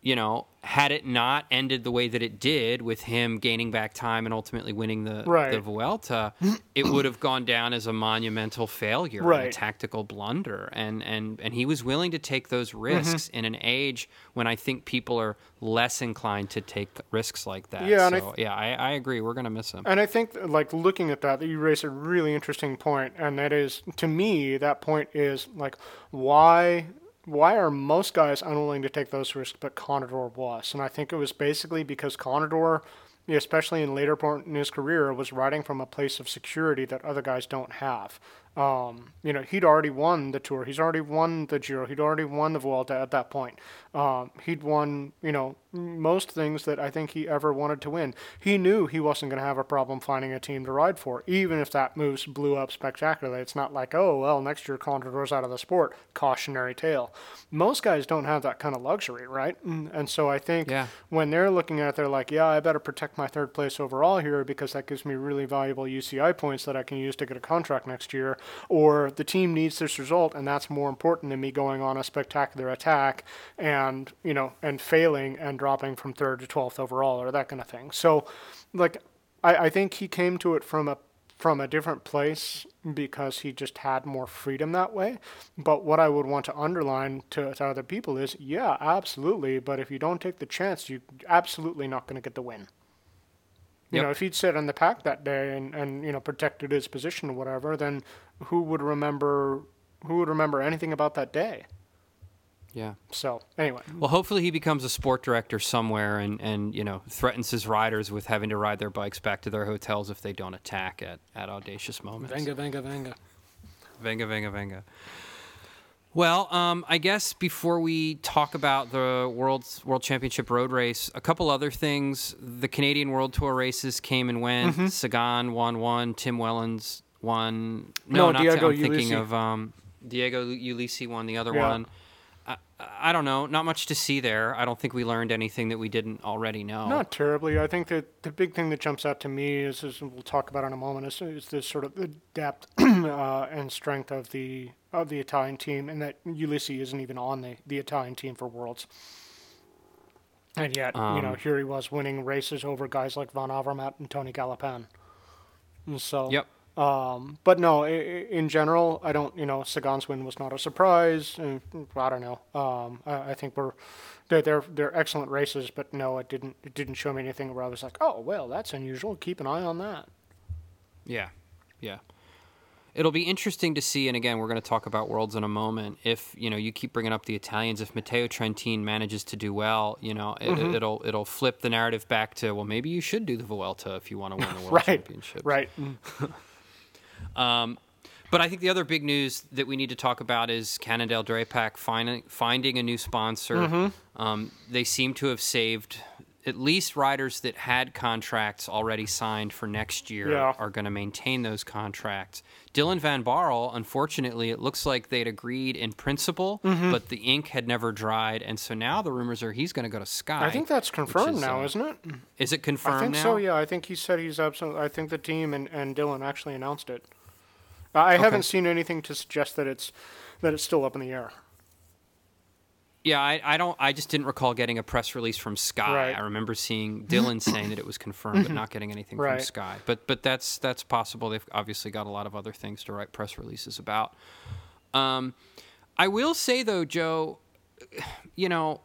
you know, had it not ended the way that it did with him gaining back time and ultimately winning the, Right. the Vuelta, it would have gone down as a monumental failure, and a tactical blunder. And, and, and he was willing to take those Mm-hmm. risks in an age when I think people are less inclined to take risks like that. Yeah, and I so, yeah, I, I agree. We're going to miss him. And I think, like looking at that, that you raise a really interesting point, and that is, to me, that point is like, why, why are most guys unwilling to take those risks, but Contador was? And I think it was basically because Contador, especially in later part in his career, was riding from a place of security that other guys don't have. Um, you know, he'd already won the Tour. He's already won the Giro. He'd already won the Vuelta at that point. Um, he'd won, you know, most things that I think he ever wanted to win. He knew he wasn't going to have a problem finding a team to ride for, even if that moves blew up spectacularly. It's not like, oh, well, next year Contador's out of the sport. Cautionary tale. Most guys don't have that kind of luxury, right? And, and so I think Yeah. when they're looking at it, they're like, yeah, I better protect my third place overall here because that gives me really valuable UCI points that I can use to get a contract next year. Or the team needs this result, and that's more important than me going on a spectacular attack and you know and failing and dropping from third to twelfth overall or that kind of thing. So, like, I, I think he came to it from a from a different place because he just had more freedom that way. But what I would want to underline to, to other people is, yeah, absolutely. But if you don't take the chance, you're absolutely not going to get the win. You Yep. know, if he'd sit on the pack that day and, and you know protected his position or whatever, then who would remember who would remember anything about that day? Yeah. So anyway, Well, hopefully he becomes a sport director somewhere and, and you know threatens his riders with having to ride their bikes back to their hotels if they don't attack at, at audacious moments. venga, venga, venga. Venga, venga, venga. Well, um, I guess before we talk about the World World Championship road race, a couple other things. The Canadian World Tour races came and went. Mm-hmm. Sagan won one. Tim Wellens won. No, No, not Diego I'm thinking of um, Diego Ulissi won the other Yeah. one. I, don't know. Not much to see there. I don't think we learned anything that we didn't already know. Not terribly. I think that the big thing that jumps out to me is, is we'll talk about in a moment, is, is this sort of the depth uh, and strength of the of the Italian team, and that Ulissi isn't even on the, the Italian team for Worlds. And yet, you know, Um, here he was winning races over guys like Van Avermaet and Tony Gallopin. And so, Yep. Um, but no, in general, I don't. You know, Sagan's win was not a surprise. and I don't know. Um, I, I think we're they're, they're they're excellent races, but no, it didn't it didn't show me anything where I was like, oh well, that's unusual. Keep an eye on that. Yeah, yeah. It'll be interesting to see, and again, we're going to talk about worlds in a moment. If you know, you keep bringing up the Italians. If Matteo Trentin manages to do well, you know, it, Mm-hmm. it'll it'll flip the narrative back to well, maybe you should do the Vuelta if you want to win the World Right, Championship. right. But I think the other big news that we need to talk about is Cannondale Drapac finding finding a new sponsor. Mm-hmm. Um, they seem to have saved at least riders that had contracts already signed for next year Yeah. are going to maintain those contracts. Dylan van Baarle, unfortunately, it looks like they'd agreed in principle, Mm-hmm. but the ink had never dried, and so now the rumors are he's going to go to Sky. I think that's confirmed is, now, uh, isn't it? Is it confirmed I think now? so. Yeah, I think he said he's absolutely. I think the team and, and Dylan actually announced it. I Okay. haven't seen anything to suggest that it's that it's still up in the air. Yeah, I, I don't. I just didn't recall getting a press release from Sky. Right. I remember seeing Dylan saying that it was confirmed, but not getting anything Right. from Sky. But but that's that's possible. They've obviously got a lot of other things to write press releases about. Um, I will say though, Joe, you know,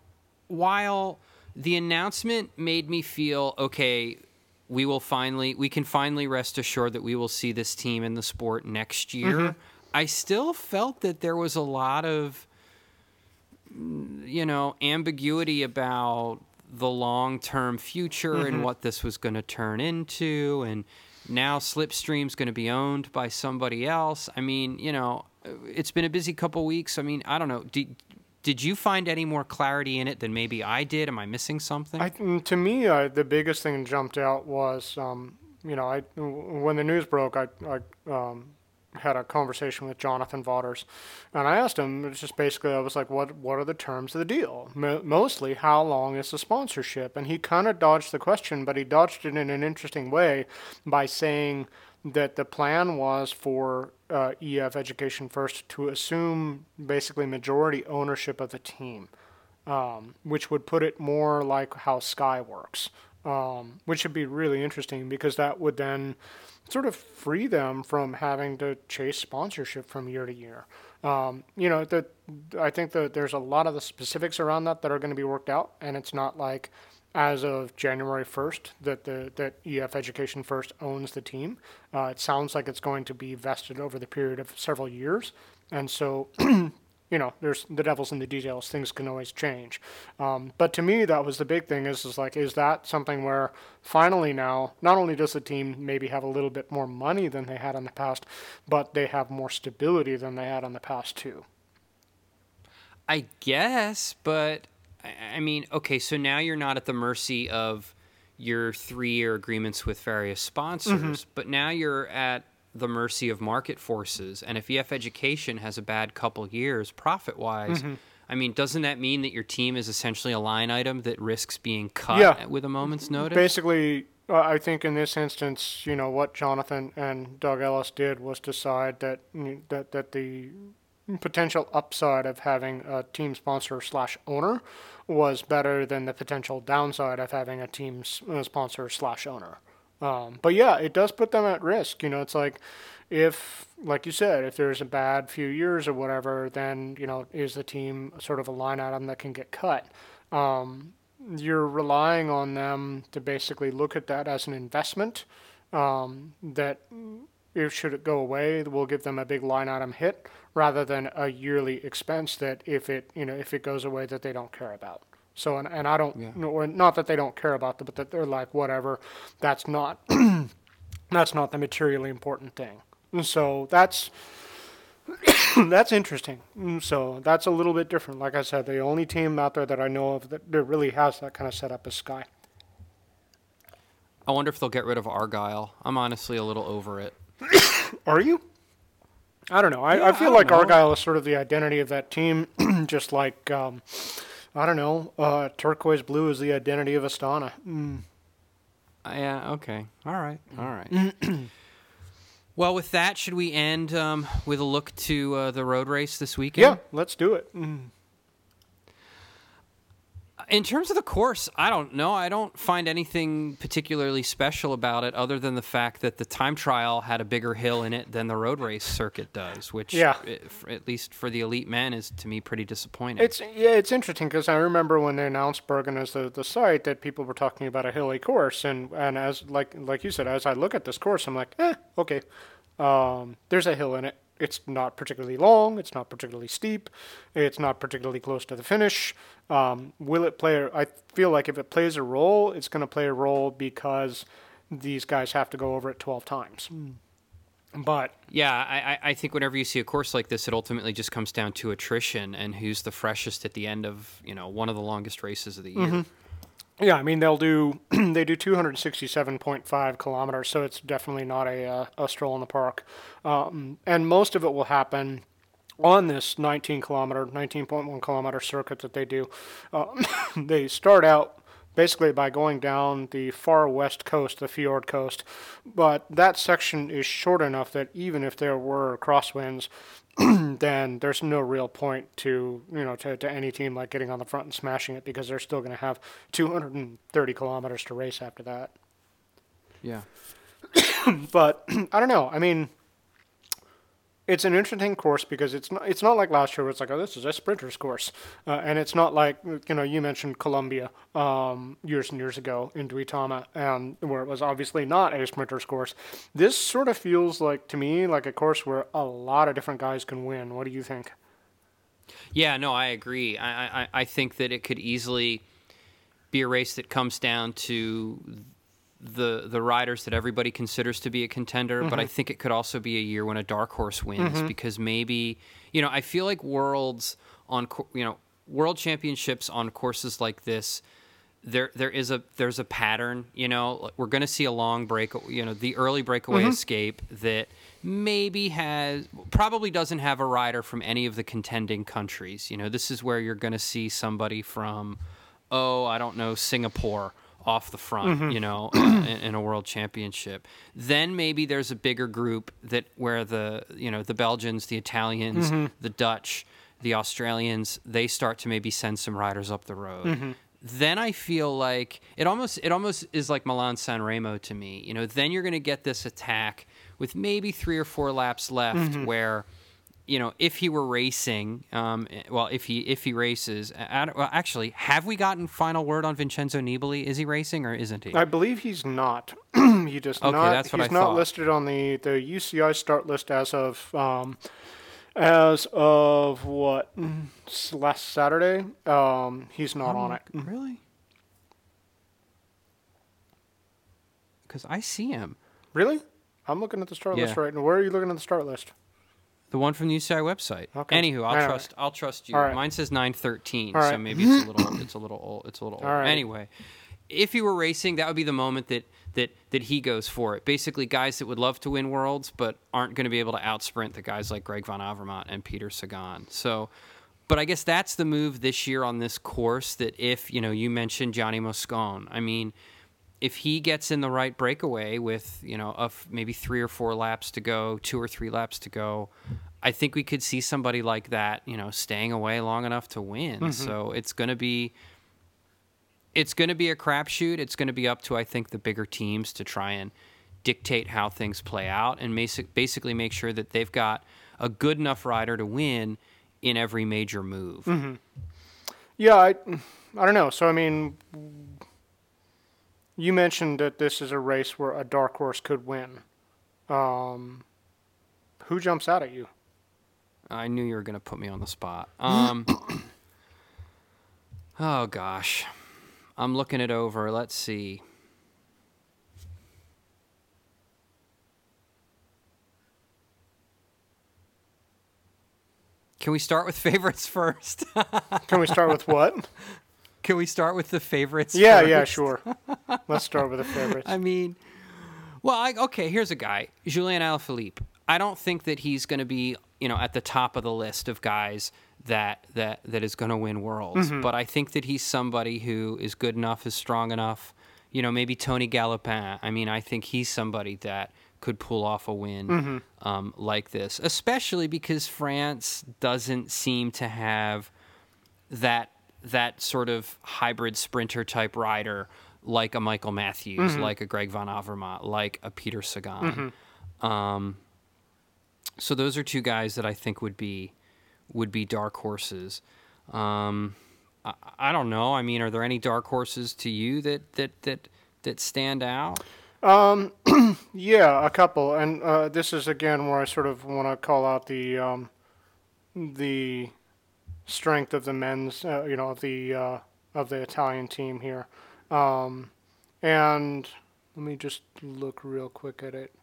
while the announcement made me feel okay, we will finally we can finally rest assured that we will see this team in the sport next year. I still felt that there was a lot of you know, ambiguity about the long term future and what this was going to turn into. And now Slipstream's going to be owned by somebody else. I mean, you know, it's been a busy couple weeks. I mean, I don't know. Did, did you find any more clarity in it than maybe I did? Am I missing something? I, mm, to me, uh, the biggest thing that jumped out was, um, you know, I when the news broke, I, I um, had a conversation with Jonathan Vaughters, and I asked him. It's just basically, I was like, "What What are the terms of the deal? Mo- mostly, how long is the sponsorship?" And he kind of dodged the question, but he dodged it in an interesting way by saying that the plan was for uh, EF Education First to assume basically majority ownership of the team um, which would put it more like how Sky works, um, which would be really interesting because that would then sort of free them from having to chase sponsorship from year to year. Um, you know, that I think that there's a lot of the specifics around that that are going to be worked out, and it's not like as of January 1st that the that EF Education First owns the team. Uh, it sounds like it's going to be vested over the period of several years, and so you know, there's the devil's in the details. Things can always change. Um, but to me, that was the big thing. Is is like, is that something where finally now, not only does the team maybe have a little bit more money than they had in the past, but they have more stability than they had in the past too. I guess, but I I mean, okay, so now you're not at the mercy of your three year agreements with various sponsors, but now you're at the mercy of market forces. And if EF Education has a bad couple years profit wise, I mean, doesn't that mean that your team is essentially a line item that risks being cut Yeah. with a moment's notice? Basically, uh, I think in this instance, you know, what Jonathan and Doug Ellis did was decide that that that the potential upside of having a team sponsor slash owner was better than the potential downside of having a team uh, sponsor slash owner. Um, but yeah, it does put them at risk. You know, it's like if, like you said, if there's a bad few years or whatever, then you know, is the team sort of a line item that can get cut? Um, you're relying on them to basically look at that as an investment um, that if should it go away will give them a big line item hit rather than a yearly expense that if it you know if it goes away that they don't care about so and, and i don't Yeah. no, or not that they don't care about it but that they're like whatever that's not that's not the materially important thing and so that's that's interesting so that's a little bit different like i said the only team out there that i know of that, that really has that kind of setup is sky I wonder if they'll get rid of Argyle. I'm honestly a little over it. Are you? I don't know. I, Yeah, I I feel don't like know. Argyle is sort of the identity of that team, just like um, I don't know. Uh, turquoise blue is the identity of Astana. Mm. Uh, yeah. Okay. All right. All right. well, with that, should we end um, with a look to uh, the road race this weekend? Yeah, let's do it. Mm. In terms of the course, I don't know. I don't find anything particularly special about it, other than the fact that the time trial had a bigger hill in it than the road race circuit does, which, Yeah. f- at least for the elite men, is to me pretty disappointing. It's yeah, it's interesting because I remember when they announced Bergen as the, the site that people were talking about a hilly course, and and as like like you said, as I look at this course, I'm like, eh, okay, um, there's a hill in it. It's not particularly long. It's not particularly steep. It's not particularly close to the finish. Um, will it play? I feel like if it plays a role, it's going to play a role because these guys have to go over it 12 times. But Yeah, I, I- I think whenever you see a course like this, it ultimately just comes down to attrition and who's the freshest at the end of you know one of the longest races of the year. Yeah, I mean they'll do they do 267.5 kilometers, so it's definitely not a uh, a stroll in the park, um, and most of it will happen on this 19 kilometer, 19.1 kilometer circuit that they do. Uh, they start out basically by going down the far west coast, the fjord coast. But that section is short enough that even if there were crosswinds, then there's no real point to you know to, to any team like getting on the front and smashing it because they're still going to have 230 kilometers to race after that. Yeah. but I don't know. I mean, it's an interesting course because it's not it's not like last year where it's like oh this is a sprinter's course, uh, and it's not like you know you mentioned Colombia um, years and years ago in Duitama and where it was obviously not a sprinter's course. This sort of feels like to me like a course where a lot of different guys can win. What do you think? Yeah, no, I agree. I I, I think that it could easily be a race that comes down to the the riders that everybody considers to be a contender, mm-hmm. but I mm-hmm. think it could also be a year when a dark horse wins mm-hmm. because maybe you know I feel like worlds on you know world championships on courses like this there there is a there's a pattern you know we're going to see a long break you know the early breakaway mm-hmm. escape that maybe has probably doesn't have a rider from any of the contending countries you know this is where you're going to see somebody from oh I don't know Singapore off the front, mm-hmm. you know, uh, in, in, a world championship. Then maybe there's a bigger group that where the you know the Belgians, the Italians, mm-hmm. the Dutch, the Australians, they start to maybe send some riders up the road. Mm-hmm. Then I feel like it almost it almost is like Milan San Remo to me. You know, then you're going to get this attack with maybe three or four laps left mm-hmm. where you know, if he were racing, um, well, if he if he races, well, actually, have we gotten final word on Vincenzo Nibali? Is he racing or isn't he? I believe he's not. he just okay, not. That's what he's I not thought. listed on the the UCI start list as of um, as of what last Saturday. Um, he's not oh, on it. Really? Because I see him. Really? I'm looking at the start yeah. list right now. Where are you looking at the start list? The one from the UCI website. Okay. Anywho, I'll trust. I'll trust you. Right. Mine says nine thirteen, right. so maybe it's a little. It's a little old. It's a little old. Right. Anyway, if you were racing, that would be the moment that that that he goes for it. Basically, guys that would love to win worlds but aren't going to be able to outsprint the guys like Greg van Avermaet and Peter Sagan. So, but I guess that's the move this year on this course. That if you know, you mentioned Gianni Moscon. I mean if he gets in the right breakaway with you know of maybe three or four laps to go, two or three laps to go, I think we could see somebody like that, you know, staying away long enough to win. Mm-hmm. So it's going to be it's going to be a crapshoot. It's going to be up to I think the bigger teams to try and dictate how things play out and basically make sure that they've got a good enough rider to win in every major move. Mm-hmm. Yeah, I I don't know. So I mean you mentioned that this is a race where a dark horse could win. Um, who jumps out at you? I knew you were going to put me on the spot. Um, oh gosh, I'm looking it over. Let's see. Can we start with favorites first? Can we start with what? Can we start with the favorites? Yeah, first? yeah, sure. Let's start with the favorites. I mean, well, I, okay. Here's a guy, Julian Alaphilippe. I don't think that he's going to be, you know, at the top of the list of guys that that that is going to win worlds. Mm-hmm. But I think that he's somebody who is good enough, is strong enough. You know, maybe Tony Gallopin. I mean, I think he's somebody that could pull off a win mm-hmm. um, like this, especially because France doesn't seem to have that that sort of hybrid sprinter type rider like a Michael Matthews, mm-hmm. like a Greg Van Avermaet, like a Peter Sagan. Mm-hmm. Um, so those are two guys that I think would be would be dark horses. Um, I, I, don't know. I mean, are there any dark horses to you that that that that stand out? Um, yeah, a couple, and uh, this is again where I sort of want to call out the um, the strength of the men's, uh, you know, of the uh, of the Italian team here. Um, and let me just look real quick at it.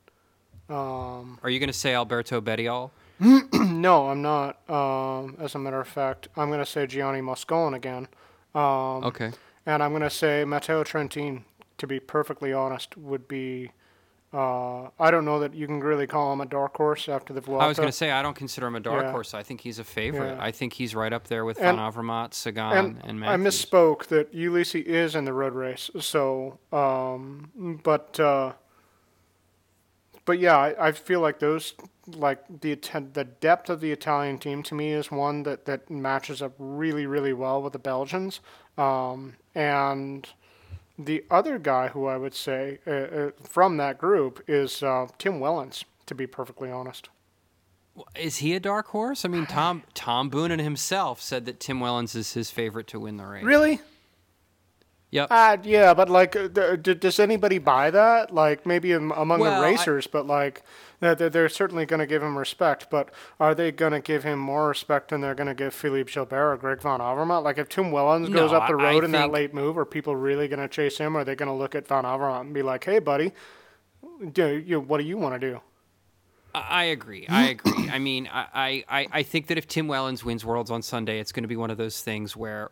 Um, Are you going to say Alberto Bettiol? no, I'm not. Um, as a matter of fact, I'm going to say Gianni Moscon again. Um, okay. And I'm going to say Matteo Trentin, to be perfectly honest, would be Uh, I don't know that you can really call him a dark horse after the Vuelta. I was going to say I don't consider him a dark Yeah. horse. I think he's a favorite. Yeah. I think he's right up there with And- Van Avermaet, Sagan, and, and, I misspoke that Ulissi is in the road race. So, um, but uh, but yeah, I, I feel like those like the the depth of the Italian team to me is one that that matches up really really well with the Belgians. Um, and the other guy who I would say uh, uh, from that group is uh, Tim Wellens. To be perfectly honest. Is he a dark horse? I mean, Tom Tom Boonen himself said that Tim Wellens is his favorite to win the race. Really? Yep. Uh, yeah, but like, uh, th- does anybody buy that? Like, maybe am- among Well, the I- racers, but like, they're, they're- certainly going to give him respect. But are they going to give him more respect than they're going to give Philippe Gilbert or Greg Van Avermaet? Like, if Tim Wellens goes up the I- I road in that late move, are people really going to chase him? Or are they going to look at Van Avermaet and be like, "Hey, buddy, do you, what do you want to do?" I I agree. I agree. I mean, I, I, I think that if Tim Wellens wins Worlds on Sunday, it's going to be one of those things where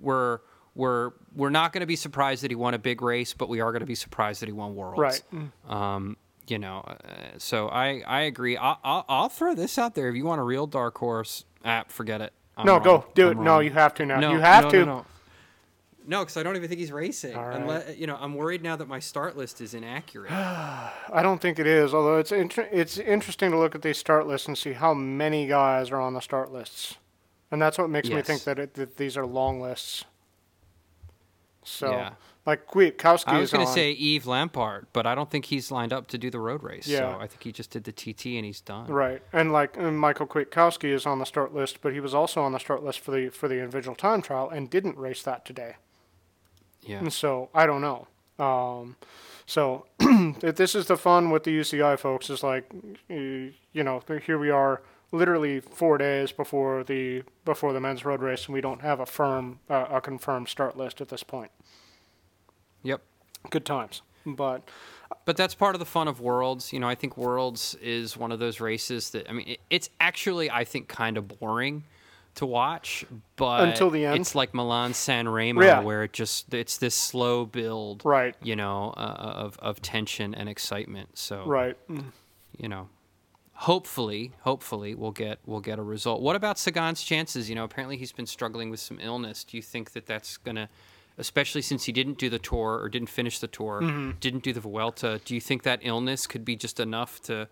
we're we're we're not going to be surprised that he won a big race, but we are going to be surprised that he won Worlds. Right. Um, you know, uh, so I I agree. I'll, I'll I'll throw this out there. If you want a real dark horse, app, forget it. I'm no, wrong. go do I'm it. No, you have to now. No, you have no, to. No, no. No, because I don't even think he's racing. All right. Unless, you know, I'm worried now that my start list is inaccurate. I don't think it is. Although it's inter- it's interesting to look at these start lists and see how many guys are on the start lists, and that's what makes me think that, it, that these are long lists. So, Yeah. like Kwiatkowski I was going to say Yves Lampaert, but I don't think he's lined up to do the road race. Yeah. So I think he just did the TT and he's done. right, and like and Michael Kwiatkowski is on the start list, but he was also on the start list for the for the individual time trial and didn't race that today. Yeah. And so I don't know. Um, so th- this is the fun with the UCI folks. Is like, you you know, here we are, literally four days before the before the men's road race, and we don't have a firm, uh, a confirmed start list at this point. Yep. Good times, but But that's part of the fun of Worlds. You know, I think Worlds is one of those races that I mean, it, it's actually I think kind of boring to watch, but Until the end. it's like Milan San Remo, Yeah. where it just it's this slow build, right, you know, uh, of of tension and excitement. So right. you know, hopefully, hopefully we'll get we'll get a result. What about Sagan's chances? You know, apparently he's been struggling with some illness. Do you think that that's gonna, especially since he didn't do the tour or didn't finish the tour, Mm-hmm. didn't do the Vuelta? Do you think that illness could be just enough to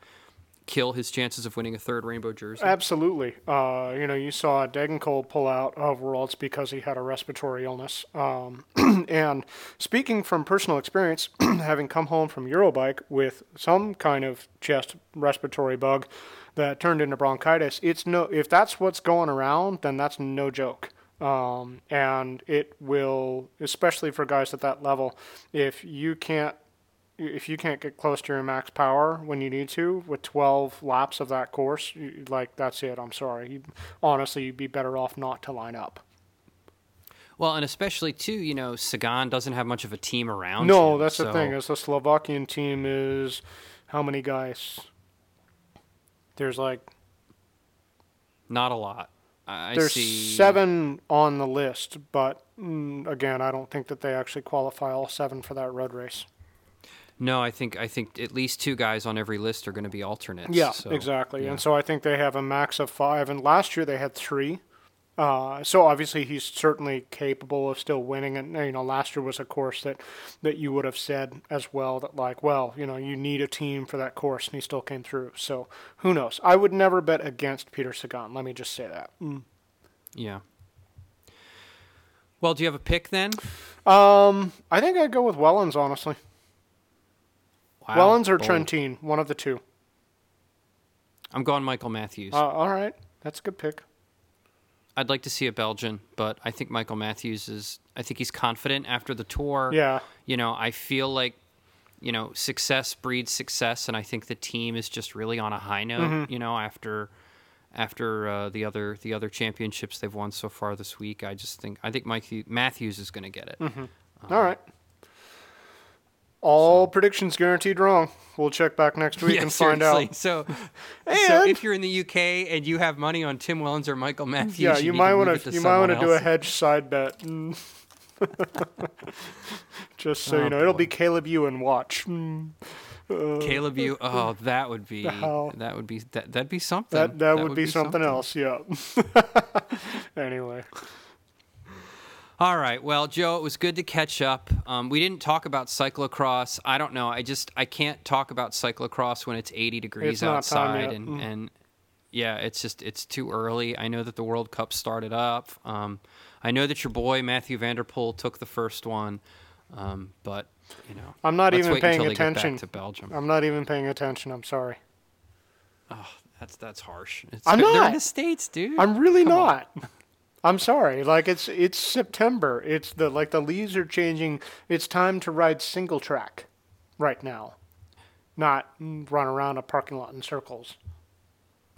kill his chances of winning a third rainbow jersey? Absolutely. Uh, you know, you saw Degenkolb pull out of Worlds because he had a respiratory illness. Um, and speaking from personal experience, having come home from Eurobike with some kind of chest respiratory bug that turned into bronchitis, it's no. If that's what's going around, then that's no joke. Um, and it will, especially for guys at that level, if you can't if you can't get close to your max power when you need to with 12 laps of that course, you, like that's it. I'm sorry. You, honestly, you'd be better off not to line up. Well, and especially too, you know, Sagan doesn't have much of a team around. No, him, that's the thing. Is the Slovakian team is how many guys? There's like Not a lot. I I there's see seven on the list, but mm, again, I don't think that they actually qualify all seven for that road race. No, I think I think at least two guys on every list are going to be alternates. Yeah, so, exactly. yeah. And so I think they have a max of five. And last year they had three. Uh, so obviously he's certainly capable of still winning. And you know, last year was a course that that you would have said as well that like, well, you know, you need a team for that course, and he still came through. So who knows? I would never bet against Peter Sagan. Let me just say that. Yeah. Well, do you have a pick then? Um, I think I'd go with Wellens. Honestly, Wow, Wellens or bold. Trentin, one of the two. I'm going Michael Matthews. Uh, all right, that's a good pick. I'd like to see a Belgian, but I think Michael Matthews is. I think he's confident after the tour. Yeah. You know, I feel like, you know, success breeds success, and I think the team is just really on a high note. Mm-hmm. You know, after after uh, the other the other championships they've won so far this week, I just think I think Mike Matthews is going to get it. Mm-hmm. All right. All predictions guaranteed wrong. We'll check back next week yeah, and find seriously. out. So, so if you're in the UK and you have money on Tim Wellens or Michael Matthews, Yeah, you, you might want to you might want to do a hedge side bet. Mm. Just so Oh, you know, it'll be Caleb Ewan. Watch. Mm. Caleb, you. Oh, that would be. That would be. That that'd be something. That that, would, be, something, else. Yeah. anyway, All right. Well, Joe, it was good to catch up. Um, we didn't talk about cyclocross. I don't know. I just I can't talk about cyclocross when it's 80 degrees It's outside and Mm. and yeah, it's just it's too early. I know that the World Cup started up. Um, I know that your boy Mathieu van der Poel took the first one, um, but you know I'm not even paying attention. to Belgium. I'm not even paying attention. I'm sorry. Oh, that's that's harsh. It's, I'm they're in not. the states, dude. I'm really Come not. I'm sorry. Like it's it's September. It's the like the leaves are changing. It's time to ride single track, right now, not run around a parking lot in circles.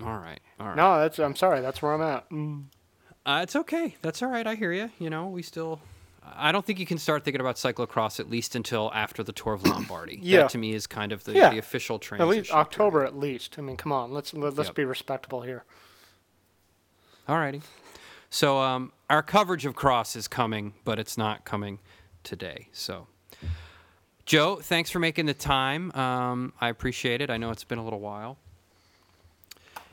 All right. All right. No, that's I'm sorry. That's where I'm at. Mm. Uh, it's okay. That's all right. I hear you. You know, we still. I don't think you can start thinking about cyclocross at least until after the Tour of Lombardy. Yeah. That to me is kind of the, Yeah. the official At transition. least October, at least. I mean, come on. Let's let, let's Yep. be respectable here. All righty. So um, our coverage of cross is coming, but it's not coming today. So, Joe, thanks for making the time. Um, I appreciate it. I know it's been a little while.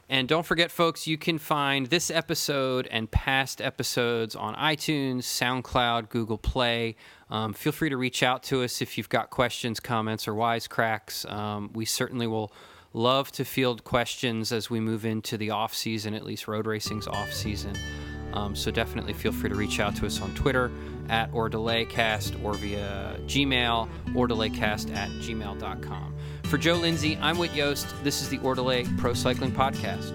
And don't forget, folks, you can find this episode and past episodes on iTunes, SoundCloud, Google Play. Um, feel free to reach out to us if you've got questions, comments, or wisecracks. Um, we certainly will love to field questions as we move into the off season, at least road racing's off season. Um, so definitely feel free to reach out to us on Twitter at or delaycast or via Gmail or delaycast at gmail.com. For Joe Lindsay, I'm Whit Yost. This is the Or Delay Pro Cycling Podcast.